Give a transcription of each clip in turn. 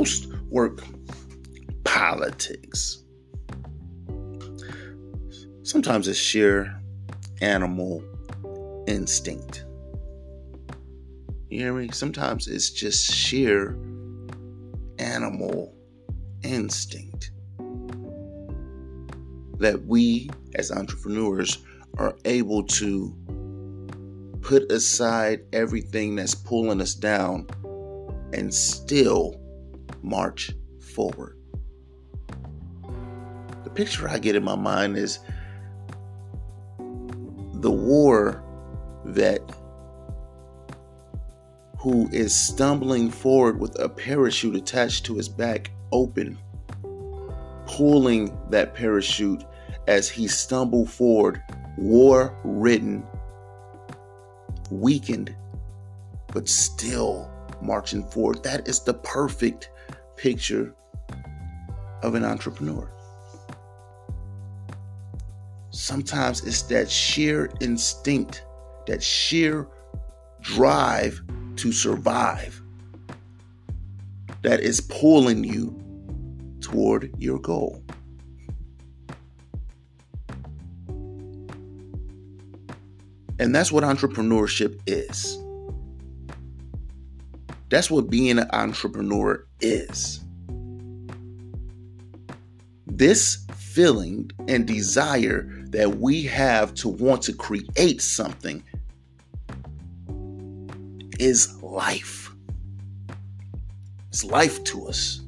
most work politics. Sometimes it's sheer animal instinct. You hear me? Sometimes it's just sheer animal instinct that we as entrepreneurs are able to put aside everything that's pulling us down and still march forward. The picture I get in my mind is the war vet who is stumbling forward with a parachute attached to his back open, pulling that parachute as he stumbled forward, war ridden, weakened, but still marching forward. That is the perfect picture of an entrepreneur. Sometimes it's that sheer instinct, that sheer drive to survive that is pulling you toward your goal. And that's what entrepreneurship is. That's what being an entrepreneur is. This feeling and desire that we have to want to create something is life. It's life to us.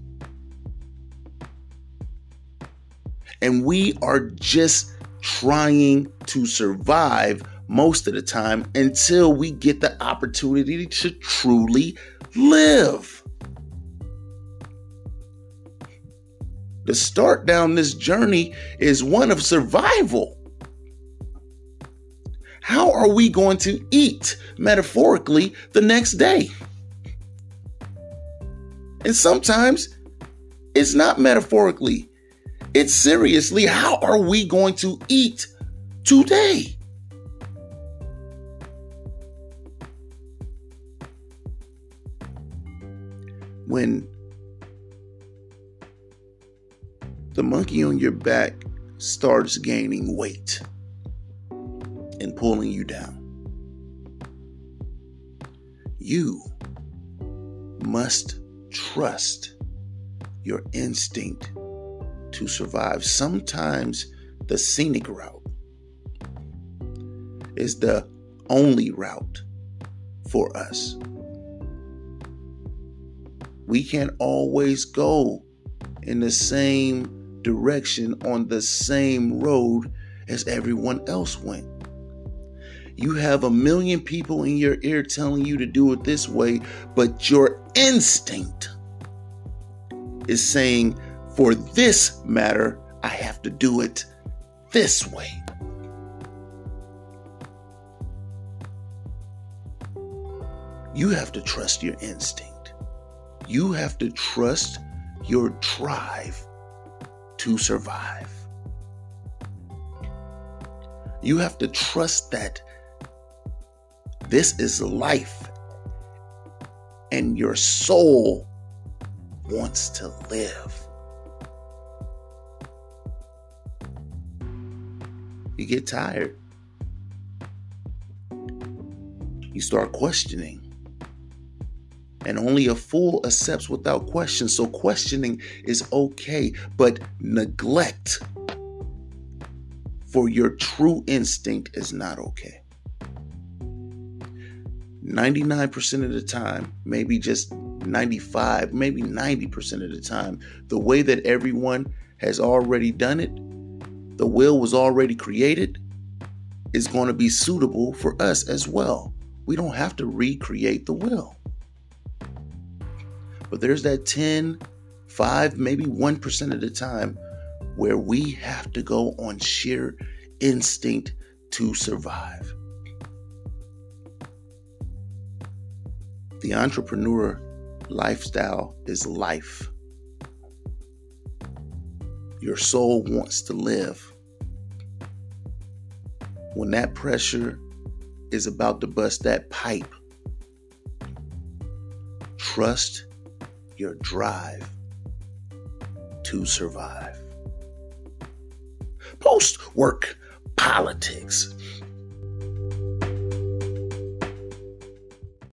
And we are just trying to survive most of the time until we get the opportunity to truly live. The start down this journey is one of survival. How are we going to eat, metaphorically, the next day? And sometimes it's not metaphorically, it's seriously. How are we going to eat today? When the monkey on your back starts gaining weight and pulling you down. You must trust your instinct to survive. Sometimes the scenic route is the only route for us. We can't always go in the same direction on the same road as everyone else went. You have a million people in your ear telling you to do it this way, but your instinct is saying, for this matter, I have to do it this way. You have to trust your instinct. You have to trust your drive to survive. You have to trust that this is life and your soul wants to live. You get tired. You start questioning. And only a fool accepts without question. So questioning is okay, but neglect for your true instinct is not okay. 99% of the time, maybe just 95, maybe 90% of the time, the way that everyone has already done it, the will was already created, is going to be suitable for us as well. We don't have to recreate the will. But there's that 10, 5, maybe 1% of the time where we have to go on sheer instinct to survive. The entrepreneur lifestyle is life. Your soul wants to live. When that pressure is about to bust that pipe, trust your drive to survive. Post work politics